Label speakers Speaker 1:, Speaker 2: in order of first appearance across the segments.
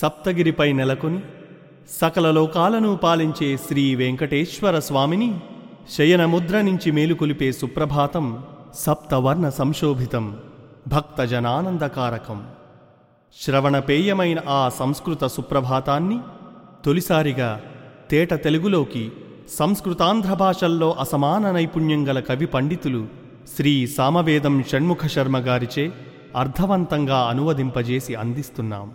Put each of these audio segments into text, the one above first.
Speaker 1: సప్తగిరిపై నెలకొని సకల లోకాలను పాలించే శ్రీ వెంకటేశ్వర స్వామిని శయనముద్ర నుంచి మేలుకొలిపే సుప్రభాతం సప్తవర్ణ సంశోభితం భక్తజనానందకారకం. శ్రవణపేయమైన ఆ సంస్కృత సుప్రభాతాన్ని తొలిసారిగా తేట తెలుగులోకి సంస్కృతాంధ్ర భాషల్లో అసమాన నైపుణ్యం గల కవి పండితులు శ్రీ సామవేదం షణ్ముఖ శర్మ గారిచే అర్థవంతంగా అనువదింపజేసి అందిస్తున్నాం.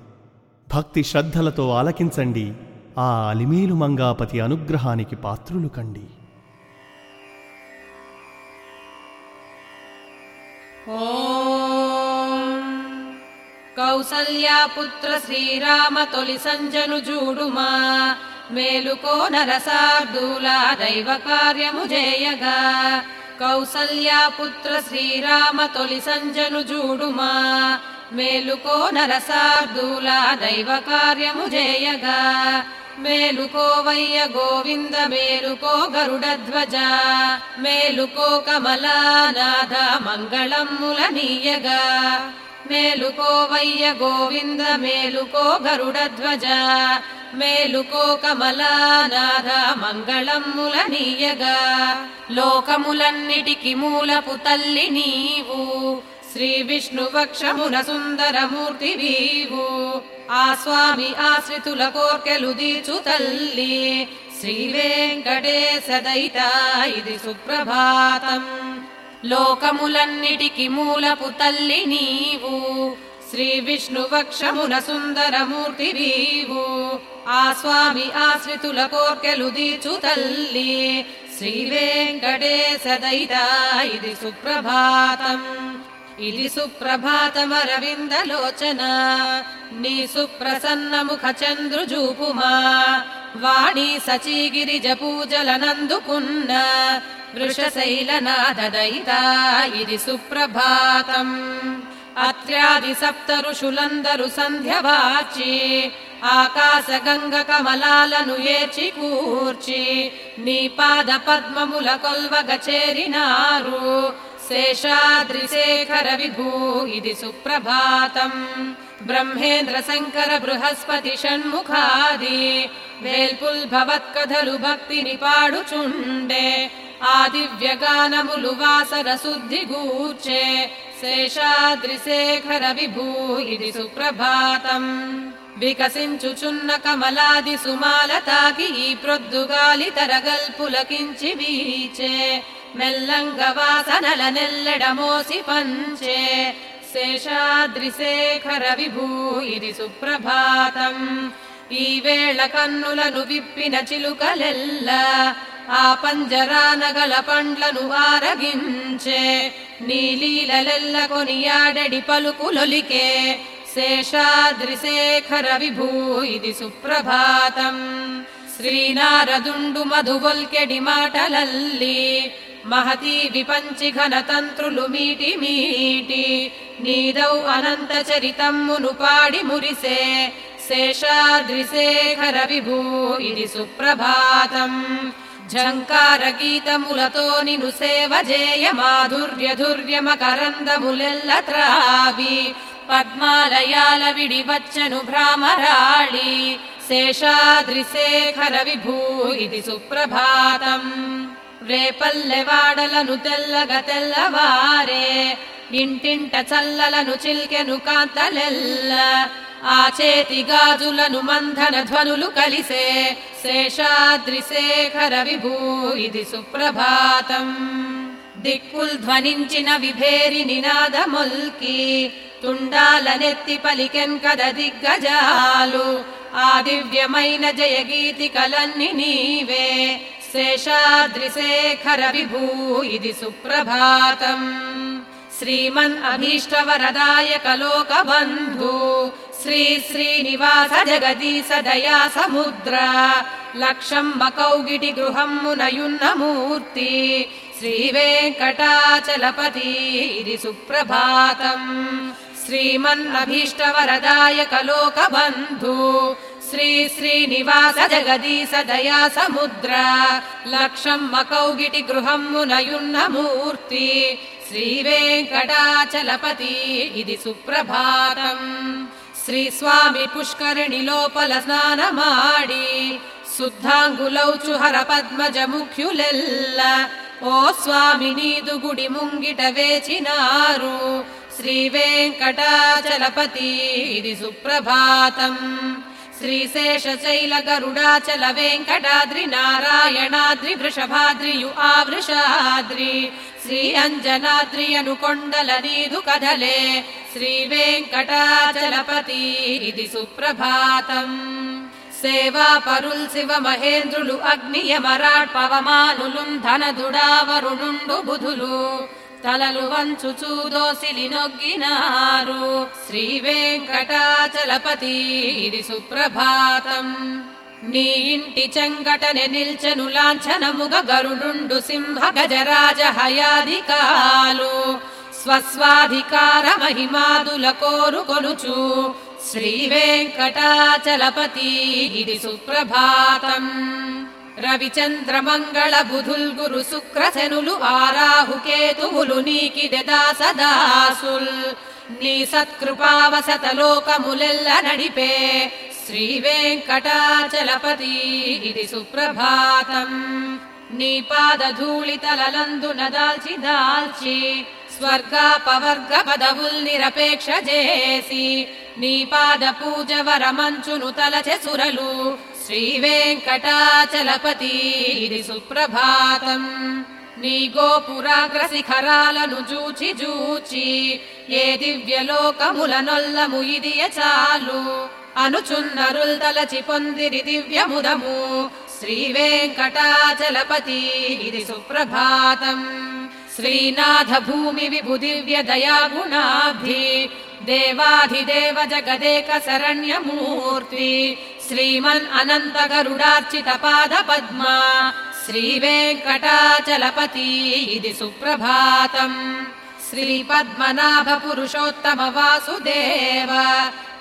Speaker 1: భక్తి శ్రద్ధలతో ఆలకించండి. ఆ అలిమేలు మంగాపతి అనుగ్రహానికి పాత్రులు కండి.
Speaker 2: కౌసల్యాపుత్ర శ్రీరామ తొలి సంజను జూడుమా. మేలుకో నరసార్దూల దైవ కార్యము జేయగా. కౌసల్యాపుత్ర శ్రీరామ తొలి సంజను జూడుమా. मेलुको नरसार्दूला दैव कार्यमुयग मेलुको वैय गोविन्द मेलुको गरुडध्वजा। मेलुको कमला मङ्गलम् मङ्गलम् मेलुको वैय गोविन्द मेलुको गरुड ध्वज मेलुको कमला नाध मङ्गलम्लनीयग लोकमुलन्निटिकि मूलपुतल्लिनीव శ్రీ విష్ణువక్షమున సుందరమూర్తి వీవు ఆ స్వామి ఆశ్రితుల కోర్కెలు దీచు తల్లి శ్రీ వెంకటేశ దైత ఇది సుప్రభాతం లోకములన్నిటికి మూలపు తల్లి నీవు శ్రీ విష్ణువక్షమున సుందరమూర్తి వీవు ఆ స్వామి ఆశ్రితుల కోర్కెలు దీచు తల్లి శ్రీ వెంకటేశ దైత ఇది సుప్రభాతం ఇది సుప్రభాతమరవిందలోచన. నీ సుప్రసన్న ముఖ చంద్రుజూపుమా వాణి సచీగిరిజ పూజలనందుకున్న వృషశైలనాథ దయిత ఇది సుప్రభాతం. అత్ర్యాది సప్త ఋషులందరు సంధ్యవాచి ఆకాశ గంగ కమలాలను ఏచి కూర్చి నీ పాద పద్మముల కొల్వగ शेषाद्रिशेखरविभू इति सुप्रभातम्। ब्रह्मेन्द्र शङ्कर बृहस्पति षण्मुखादिकथलु भक्तिरिपाडुचुण्डे आदिव्यगानमुलुवासरसुद्धिगूचे शेषाद्रिशेखरविभू इति सुप्रभातम्। विकसिञ्चुचुन्न चुन्न कमलादि सुमालताकि నెల్లంగవాసనల గూర్చే నెల్లెడమోసి పంచే శేషాద్రిశేఖర విభూ ఇది సుప్రభాతం. ఈ వేళ కన్నులను విప్పిన చిలుకలెల్ల ఆ పంజరానగల పండ్లను ఆరగించే నీలీలెల్ల కొనియాడడి పలుకులొలికే శేషాద్రిశేఖర విభూ ఇది సుప్రభాతం. శ్రీనారదుండు మధువొల్కెడి మాటలల్లి महती विपञ्चि घनतन्तुलुमीटिमीटि नीदौ अनन्तचरितम् चरितम् नुपाडि मुरिसे। शेषादृशेखरविभू इति सुप्रभातम् झङ्कारगीतमुलतो निनुसेव जेय माधुर्यधुर्यमकरन्दमुलेल्लत्रावि पद्मालयालविडिवच्चनु भ्रामराळि। इति सुप्रभातम्। సేవ జేయ మాధుర్య రేపల్లెవాడలను తెల్లగ తెల్లవారే ఇంటింట చల్లలను చిల్కెను కాంతలెల్ల. ఆ చేతి గాజులను మంధన ధ్వనులు కలిసే శేషాద్రిశేఖర విభూ ఇది సుప్రభాతం. దిక్కుల్ ధ్వనించిన విభేరి నినాదముల్కి తుండాలనెత్తి పలికెన్ కద దిగ్గజాలు. ఆ దివ్యమైన జయగీతికలన్ని నీవే. शेषाद्रिशेखरविभूयिति सुप्रभातम् श्रीमन् अभीष्टवरदायकलोकबन्धु श्री श्रीनिवास जगदीश दया समुद्रा लक्षम् मकौ गिटि गृहम् नयुन्नमूर्ति श्रीवेङ्कटाचलपति इति सुप्रभातम् श्रीमन्नभीष्टवरदायकलोकबन्धु श्री श्रीनिवास जगदीश दया समुद्रा लक्षम् मकौगिटि गृहम् गृहं नु मूर्ति श्रीवेङ्कटाचलपति श्री स्वामि पुष्करिणी लोपल स्नानमाडि शुद्धाङ्गुलौ चुहर पद्मजमुख्युलेल्ल ओ स्वामिनीतु मुङ्गिटवेचिनरु श्रीवेङ्कटाचलपति इदि सुप्रभातम् श्री शेषशैलगरुडाचल वेङ्कटाद्रि आवृषाद्रि श्री अञ्जनाद्रि अनुकोण्डल नीदु कदले श्री सुप्रभातम्। सेवा परुल् शिव महेन्द्रुलु अग्निय वराट् पवमानुलुम् धन दुडावरुणुण्डु बुधुलु। తలలు వంచుచూ దోసిలి నొగ్గినారు. శ్రీ వెంకటాచలపతి ఇది సుప్రభాతం. నీ ఇంటి చెంగటనే నిల్చెను లాంఛనముగ గరుడుండు సింహ గజరాజ హయాధికాలు. స్వస్వాధికార మహిమాదుల కోరుకొనుచు శ్రీ వెంకటాచలపతి ఇది సుప్రభాతం. రవిచంద్ర బుధుల్ గురు శుక్రశనులు ఆరాహుకేతువులు నీకిదె దాసదాసుల్. నీ సత్కృపావసత లోకములెల్ల నడిపే శ్రీ వెంకటాచలపతి ఇది సుప్రభాతం. నీ పాద నదాల్చి దాల్చి దాల్చి స్వర్గాపవర్గ పదవుల్ నిరపేక్ష చేసి నీ పాద పూజ వరమంచును తలచె సురలు శ్రీ వెంకటాచలపతి ఇది సుప్రభాతం. నీ గోపురాగ్ర శిఖరాలను జూచి జూచి ఏ దివ్యలోకముల నొల్లము ఇది చాలు. అనుచున్నరుల్ తలచి పొందిరి దివ్యముదము శ్రీ వెంకటాచలపతి ఇది సుప్రభాతం. శ్రీనాథ భూమి విభు దివ్య దయాగుణాబ్ధి దేవాధిదేవ జగదేక శరణ్యమూర్తి श्रीमन् अनन्त गरुडार्चित पाद पद्मा श्रीवेङ्कटाचलपतीति सुप्रभातम् श्रीपद्मनाभ पुरुषोत्तम वासुदेव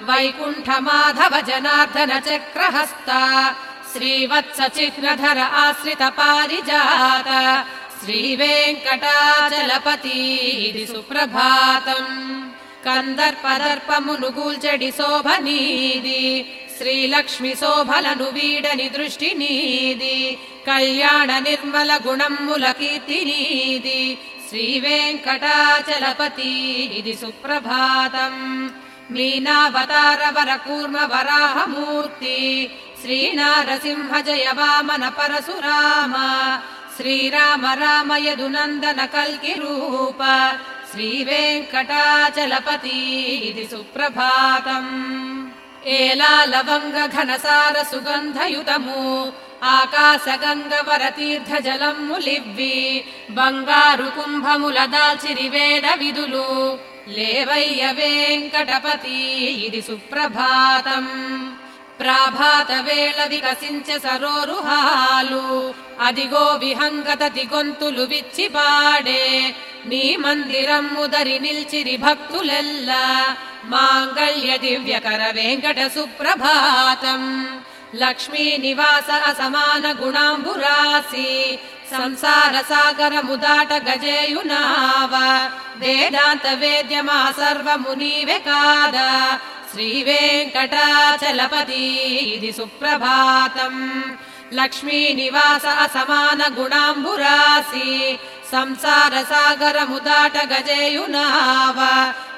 Speaker 2: वैकुण्ठ माधव जनार्दन चक्रहस्ता श्रीवत्सचिह्नधर आश्रित पादिजात श्रीवेङ्कटाचलपतीति सुप्रभातम् कन्दर्पदर्प मुनुगूल् शोभनीदि श्रीलक्ष्मि दृष्टिनीदि कल्याणनिर्मलगुणम् मुलकीर्तिनीदि निदृष्टिनीधि कल्याण सुप्रभातम् मीनावतारवरकूर्मवराहमूर्ति श्रीनारसिंह जय वामन परशुराम श्रीराम रामय धुनन्दनकल्कि रूपा श्रीवेङ्कटाचलपतीति सुप्रभातम्। एलालवङ्गघनसारसुगन्धयुतमु కీర్తి నీది ఘనసార సుగంధయుతము ఆకాశ బంగారు కుంభముల దాల్చిరి లేవయ్య వెంకటపతి ఇది సుప్రభాతం. ప్రాభాత వేళ వికసించే సరోరుహాలు. అదిగో విహంగత దిగొంతులు విచ్చిపాడే నీ మందిరం ముదరి నిల్చిరి భక్తులెల్ల మాంగళ్య దివ్యకర వెంకట సుప్రభాతం లక్ష్మీ నివాస అసమాన గుణాంబురాసి సంసార సాగర ముదాట గజేయునావ వేదాంత వేద్యమా సర్వము నీవే కాద శ్రీ వెంకటాచలపతి ఇది సుప్రభాతం లక్ష్మీ నివాస అసమాన గుణాంబురాసి సంసార సాగర ముదాట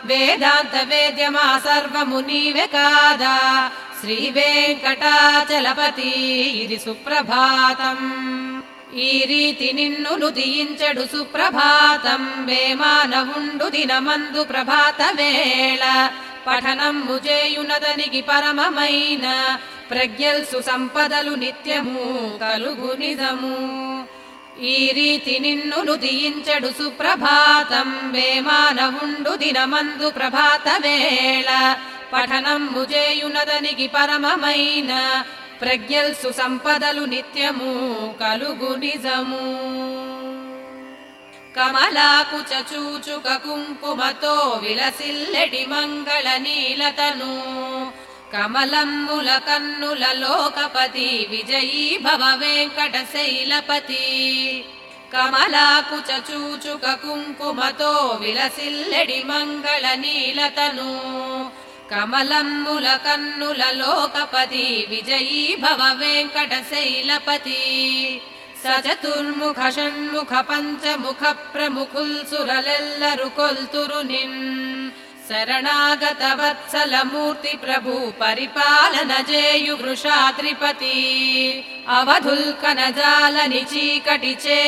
Speaker 2: వేదాంత వేద్యమా సర్వము కాదా. శ్రీ వెంకటాచలపతి ఇది సుప్రభాతం. ఈ రీతి నిన్ను నుదియించడు సుప్రభాతం. వేమానవుండు దినమందు ప్రభాత వేళ. పఠనం ముజేయునదనికి పరమమైన. ప్రజ్ఞల్సు సంపదలు నిత్యము కలుగు నిజము. ఈ రీతి నిన్ను నుదియించడు సుప్రభాతం. వేమానవుండు దినమందు ప్రభాత వేళ. పఠనము పరమమైన ప్రజ్ఞల్సు సంపదలు నిత్యము కలుగు నిజము. కమలాకు చచూచుక కుంకుమతో విలసిల్లెడి మంగళ నీలతను. कमलम् मुलकन्नुललोकपति विजयी भव वेङ्कटशैलपति। कमलाकुचूचुककुङ्कुमतो विलसिल्लडि मङ्गलनीलतनु कमलम् मुलकन्नुललोकपति विजयी भव वेङ्कटशैलपति। स चतुर्मुख षण्मुख पञ्चमुख प्रमुखुल् सुरलेल्लरुकुल्तुरुनिम् शरणागतवत्सलमूर्तिप्रभु वत्सलमूर्ति परिपालन चेयुवृषा त्रिपति अवधुल्कनजालनिचीकटिचे जालनि चीकटि चे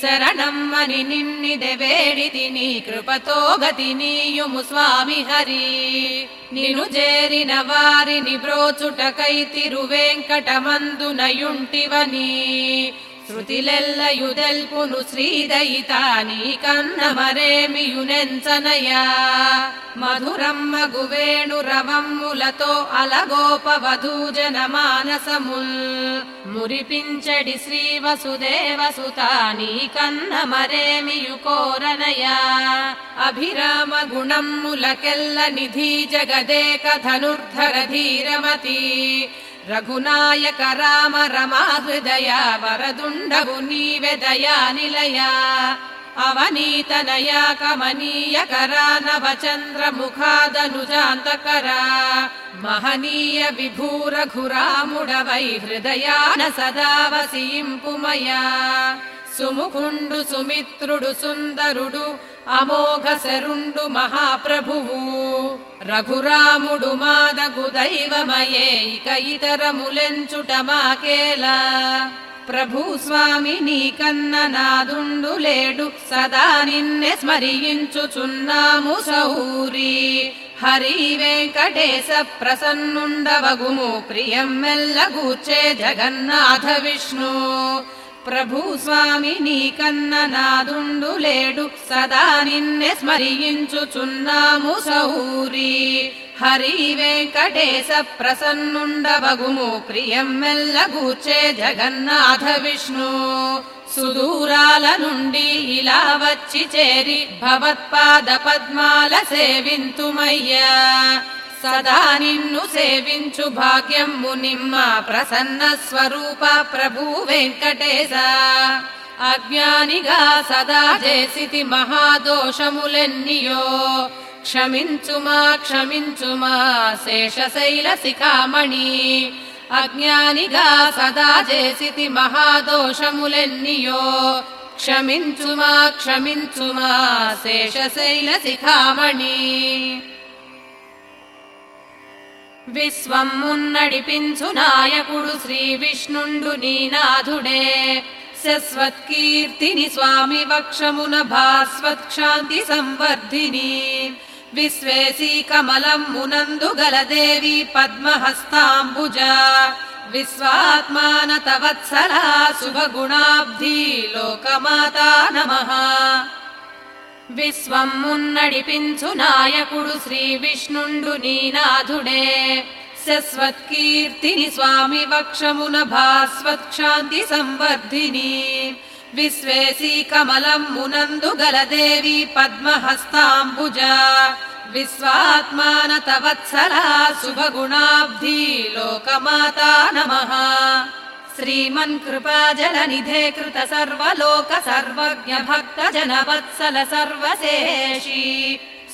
Speaker 2: शरणम् मनिन्नि दवेडिदिनि कृपतो गतिनीयुमु स्वामि हरि। निरुजेरि न वारिनि प्रोचुटकैतिरुवेङ्कटमन्दु श्रुतिलेल्लयुदल्पुनु श्रीदयितानीकन्न मरे युनञ्चनया मधुरम् मुवेणु रवम् मुलतो अलगोपवधूजन मानस मूल् मुरिपिञ्चडि श्रीवसुदेव सुतानीकन्न मरेमि युकोरनया अभिराम रघुनायक राम रमाहृदया वरदुण्डभु नीवेदया निलया। अवनीतनया कमनीयकरा नवचन्द्रमुखादनुजान्तकरा महनीय विभूरघुरामुडवै हृदया न सदा वसीम् पुमया। సుముఖుండు సుమిత్రుడు సుందరుడు అమోఘ శరుండు మహాప్రభువు. రఘురాముడు మాదగు దైవమయే ఇక ఇతరములెంచుట మాకేలా. ప్రభు స్వామి నీ కన్న నాదుండు లేడు సదా నిన్నె స్మరించుచున్నాము సౌరి. హరి వెంకటేశ ప్రసన్నుండవగుము ప్రియం మెల్లగూర్చే జగన్నాథ విష్ణు. ప్రభు స్వామి నీ కన్న నాదుండు లేడు సదా నిన్నె స్మరించుచున్నాము సౌరి. హరి వెంకటేశ ప్రసన్నుండవగుము ప్రియం మెల్లగూర్చే జగన్నాథ విష్ణు. సుదూరాల నుండి ఇలా వచ్చి చేరి భవత్పాద పద్మాల సేవింతుమయ్యా. సదా నిన్ను సేవించు భాగ్యము నిమ్మ ప్రసన్న స్వరూప ప్రభు వెంకటేశ అజ్ఞానిగా సదా చేసితి మహాదోషములెన్నియో క్షమించుమా క్షమించుమా శేషశైల శిఖామణి అజ్ఞానిగా సదా చేసితి మహాదోషములెన్నియో క్షమించుమా క్షమించుమా శేషశైల శిఖామణి విశ్వం మున్నడిపించు నాయకుడు శ్రీ విష్ణుండు నీనాథుడే శశ్వత్కీర్తిని స్వామి వక్షమున భాస్వత్క్షాంతి సంవర్ధిని విశ్వేశీ కమలం మునందు గలదేవి పద్మహస్తాంబుజ విశ్వాత్మానత వత్సలా శుభగుణాబ్ధి లోకమాతా నమః విశ్వం మున్నడిపించు నాయకుడు శ్రీ విష్ణుండు నీనాథుడే శశ్వత్కీర్తిని స్వామి వక్షమున భాస్వత్క్షాంతి సంవర్ధిని విశ్వేశీ కమలం మునందు గలదేవి పద్మహస్తాంబుజ విశ్వాత్మానత వత్సలా శుభగుణాబ్ధి లోకమాతా నమః శ్రీమన్ కృపాజలనిధే కృత సర్వలోక సర్వజ్ఞ భక్త జన వత్సల సర్వశేషి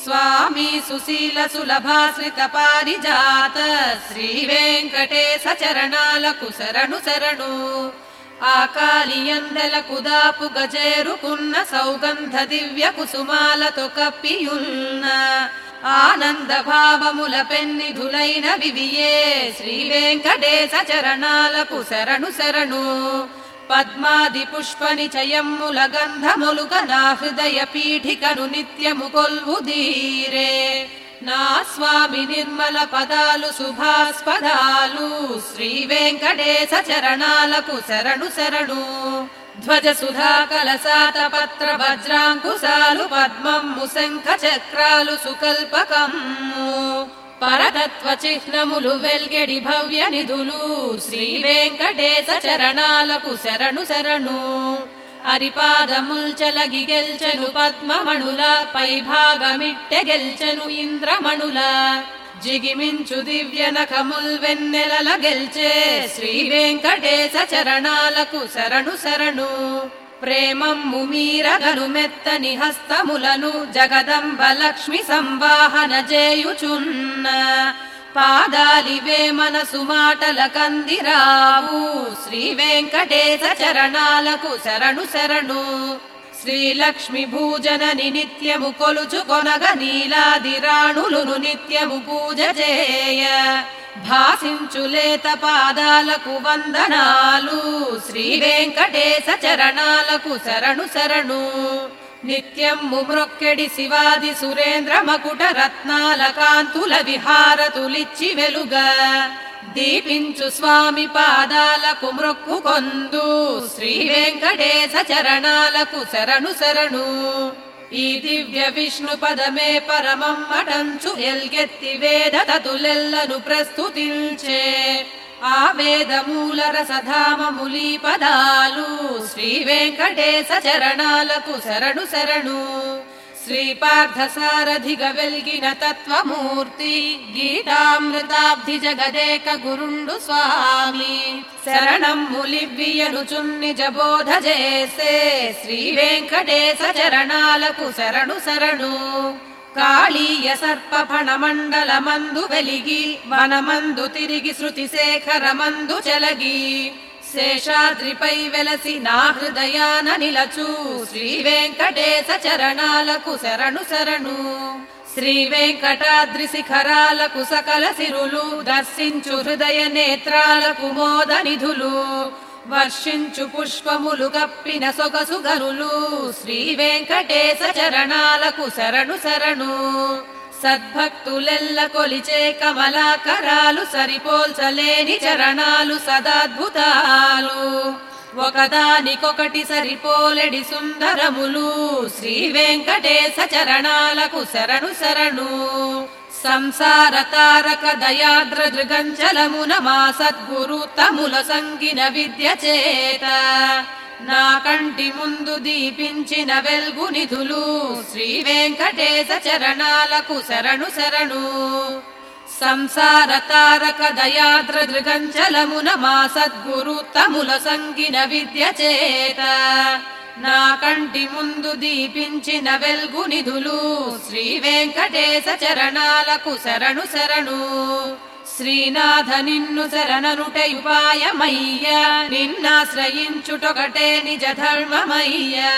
Speaker 2: స్వామి సుశీల సులభాశ్రిత పారిజాత శ్రీ వెంకటేశ చరణాలకు శరణు శరణు ఆకాలియందలకు దాపు గజేరుకున్న సౌగంధ దివ్య కుసుమాలతో కప్పియున్న ఆనంద భావముల పెన్నిధులైన వివియే శ్రీ వెంకటేశ చరణాలకు శరణు శరణు పద్మాది పుష్ప నిచయమ్ముల గంధములుగ నా హృదయ పీఠికను నిత్యము కొల్వు ధీరే నా స్వామి నిర్మల పదాలు శుభాస్పదాలు శ్రీ వెంకటేశ చరణాలకు శరణు శరణు ధ్వజ సుధా కలసాత పత్ర వజ్రాంకుశాలు పద్మమ్ము శంఖ చక్రాలు సుకల్పకమ్ము పరతత్వ చిహ్నములు వెల్గెడి భవ్య నిధులు శ్రీ వెంకటేశ చరణాలకు శరణు శరణు అరిపాదముల్చలగి గెల్చెను పద్మమణుల పై భాగమిట్టె గెల్చెను ఇంద్రమణుల జిగిమించు దివ్య నఖముల్ వెన్నెలల గెల్చే శ్రీ వెంకటేశ చరణాలకు శరణు శరణు. ప్రేమమ్ము మీరగను మెత్తని హస్తములను జగదంబ లక్ష్మి సంవాహన చేయుచున్న పాదాలివే మనసు మాటల కందిరావు. శ్రీ వెంకటేశ చరణాలకు శరణు శరణు. శ్రీలక్ష్మి భూజనని నిత్యము కొలుచు కొనగ నీలాదిరాణులును నిత్యము పూజ చేయ. భాసించులేత పాదాలకు వందనాలు శ్రీ వెంకటేశ చరణాలకు శరణు శరణు. నిత్యము మ్రొక్కెడి శివాది సురేంద్ర మకుట రత్నాల కాంతుల విహారతులిచ్చి వెలుగా. దీపించు స్వామి పాదాలకు మృక్కుకొందు శ్రీ వెంకటేశ చరణాలకు శరణు శరణు. ఈ దివ్య విష్ణు పదమే పరమం అటంచు ఎల్గెత్తి వేద తతులెల్లను ప్రస్తుతించే. ఆ వేదమూల రసధామములి పదాలు శ్రీ వెంకటేశ చరణాలకు శరణు శరణు. శ్రీపార్థ సారథిగ వెల్గిన తత్వమూర్తి గీతామృతాబ్ధి జగదేక గురుండు స్వామి శరణం ములివ్వియను చున్ని జబోధ చేసే శ్రీ వెంకటేశ చరణాలకు శరణు శరణు కాళీయ సర్ప ఫణమండల మందు వెలిగి వనమందు తిరిగి శృతి శేఖర మందు చెలగి శేషాద్రిపై వెలసి నా హృదయాన నిలచు. శ్రీ వెంకటేశ చరణాలకు శరణు శరణు. శ్రీ వెంకటాద్రి శిఖరాలకు సకల సిరులు. దర్శించు హృదయ నేత్రాలకు మోద నిధులు. వర్షించు పుష్పములు కప్పిన సొగసు గనులు శ్రీ వెంకటేశ చరణాలకు శరణు శరణు. సద్భక్తులెల్ల కొలిచే కమలాకరాలు సరిపోల్చలేని చరణాలు సదాద్భుతాలు. ఒకదానికొకటి సరిపోలెడి సుందరములు శ్రీ వెంకటేశ చరణాలకు శరణు శరణు. సంసారతారక దయాద్ర దృగంచలమున మా సద్గురు తముల సంగిన విద్య చేత నా కంటి ముందు దీపించిన వెల్గు నిధులు శ్రీ వెంకటేశ చరణాలకు శరణు శరణు. సంసార తారక దయాద్ర దృగంచలమున మా సద్గురు తముల సంగిన విద్య చేత నా కంటి ముందు దీపించిన వెల్గు నిధులు శ్రీ వెంకటేశ చరణాలకు శరణు శరణు. శ్రీనాథ నిన్ను శరణనుటయుపాయమయ్య నిన్నాశ్రయించుటొకటే నిజ ధర్మమయ్యా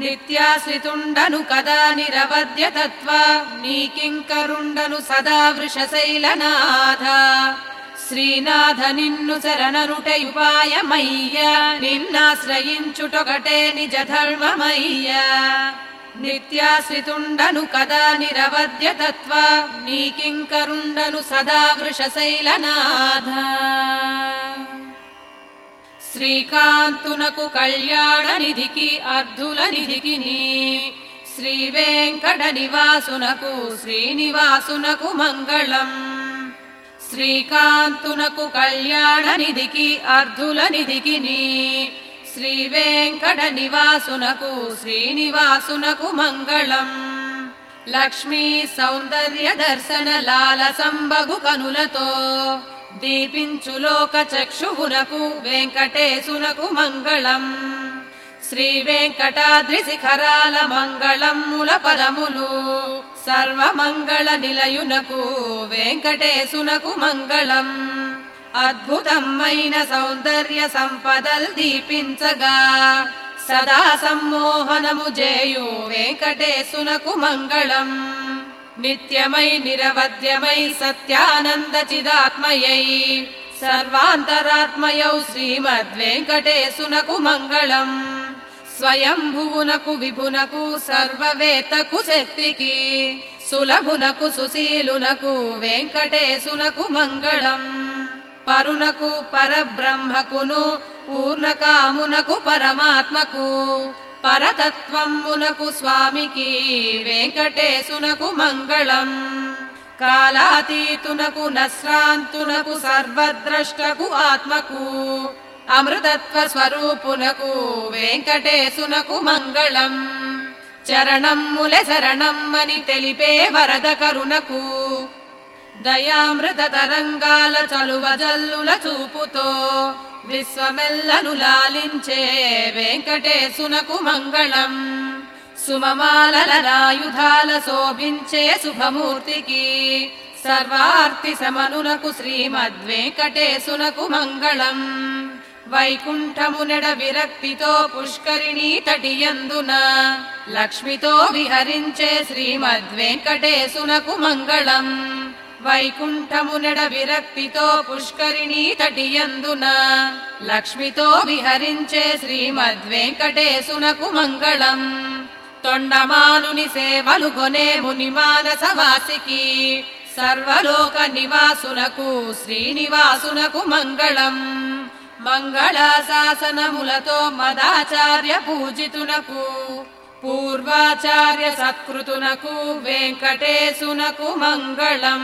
Speaker 2: నిత్యాశ్రితుండను కదా నిరవధ్యతత్వ నీకింకరుండను సదా వృషశైలనాథ. శ్రీనాథ నిన్ను శరణనుటయుపాయమయ్య నిన్నాశ్రయించుటొకటే నిజ ధర్మమయ్యా నిత్యాశ్రితుండను కదా నిరవద్య తత్వ నీకింకరుండను సదా వృషశైలనాథ. శ్రీకాంతునకు కళ్యాణ నిధికి అర్ధుల నిధికి నీ. శ్రీ వెంకట నివాసునకు శ్రీనివాసునకు మంగళం. శ్రీకాంతునకు కళ్యాణ నిధికి అర్ధుల నిధికి నీ. శ్రీ వెంకట నివాసునకు శ్రీనివాసునకు మంగళం. లక్ష్మీ సౌందర్య దర్శన లాల సంబగు కనులతో దీపించు లోక చక్షువునకు వెంకటేశునకు మంగళం. శ్రీ వెంకటాద్రి శిఖరాల మంగళముల పదములు. सर्वमङ्गलनिलयुनकु वेङ्कटेशुनकु मङ्गलम् अद्भुतम् मैन सौन्दर्य सम्पदल् दीप सदा सम्मोहनमुजेयु वेङ्कटेशुनकु मङ्गलम् नित्यमै निरवद्यमै सत्यानन्दचिदात्मयै सर्वान्तरात्मयौ श्रीमद्वेङ्कटेशुनकु मङ्गलम् స్వయంభువునకు విభునకు సర్వవేత్తకు శక్తికి సులభునకు సుశీలునకు వెంకటేశునకు మంగళం పరునకు పరబ్రహ్మకును పూర్ణకామునకు పరమాత్మకు పరతత్వమునకు స్వామికి వెంకటేశునకు మంగళం కాలాతీతునకు నశ్రాంతునకు సర్వద్రష్టకు ఆత్మకు అమృతత్వ స్వరూపునకు వెంకటేశునకు మంగళం. చరణమ్ముల శరణమ్మని తెలిపే వరద కరుణకు దయామృత తరంగాల చలువ జల్లుల చూపుతో విశ్వమెల్లను లాలించే వెంకటేశునకు మంగళం. సుమమాలల రాయుధాల శోభించే శుభమూర్తికి సర్వార్తి సమనునకు శ్రీమద్వెంకటేశునకు మంగళం. వైకుంఠమునెడ విరక్తితో పుష్కరిణీ తటియందున లక్ష్మితో విహరించే శ్రీమద్వేంకటేశునకు మంగళం. వైకుంఠమునెడ విరక్తితో పుష్కరిణీ తటియందున లక్ష్మితో విహరించే శ్రీమద్వేంకటేశునకు మంగళం. తొండమానుని సేవలు కొనే ముని మానసవాసికి సర్వలోక నివాసునకు శ్రీనివాసునకు మంగళం. మంగళాశాసనములతో మదాచార్య పూజితునకు పూర్వాచార్య సత్కృతునకు వెంకటేశునకు మంగళం.